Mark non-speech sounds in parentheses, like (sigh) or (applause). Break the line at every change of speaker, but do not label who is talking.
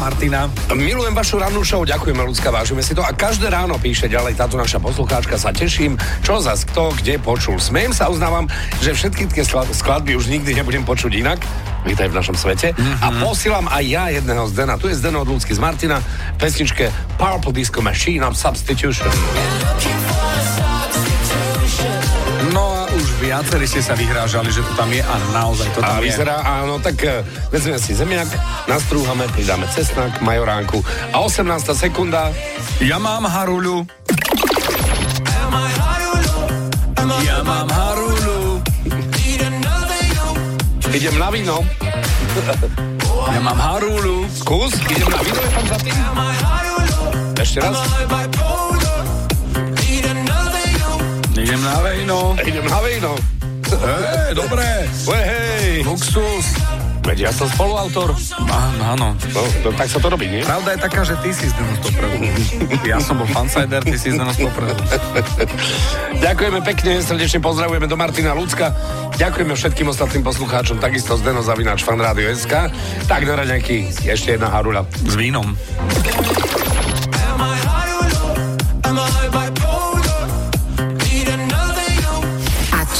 Martina.
Milujem vašu rannú show, ďakujeme ľudská, vážime si to. A každé ráno píše ďalej táto naša poslucháčka, sa teším, čo zas kto kde počul. Smiem sa, uznávam, že všetky tie skladby už nikdy nebudem počuť inak. Vítaj v našom svete. Mm-hmm. A posielam aj ja jedného z Dena. Tu je Zdeno od ľudský z Martina, pesničke Purple Disco Machine of Substitution.
No viacerí ste sa vyhrážali, že to tam je a naozaj to tam
a vyzerá, je. áno, tak uh, vezmeme si zemiak, nastrúhame, pridáme cesnak, majoránku a 18. sekunda.
Ja mám haruľu. Ja mám haruľu.
Idem na víno. (laughs)
Ja mám haruľu.
Skús, idem na víno, je tam za tým. Ešte raz.
Na vejno.
Idem na vejno.
Hej, dobré.
Hej.
Luxus.
Veď ja som spoluautor.
Áno.
No, no, tak sa to robí, nie?
Pravda je taká, že ty si z Denos popredu. ja som bol fansider, ty si z Denos popredu.
Ďakujeme pekne, srdečne pozdravujeme do Martina Lucka. Ďakujeme všetkým ostatným poslucháčom, takisto z Deno Zavinač, fan SK. Tak do raňajky, ešte jedna harula.
S vínom.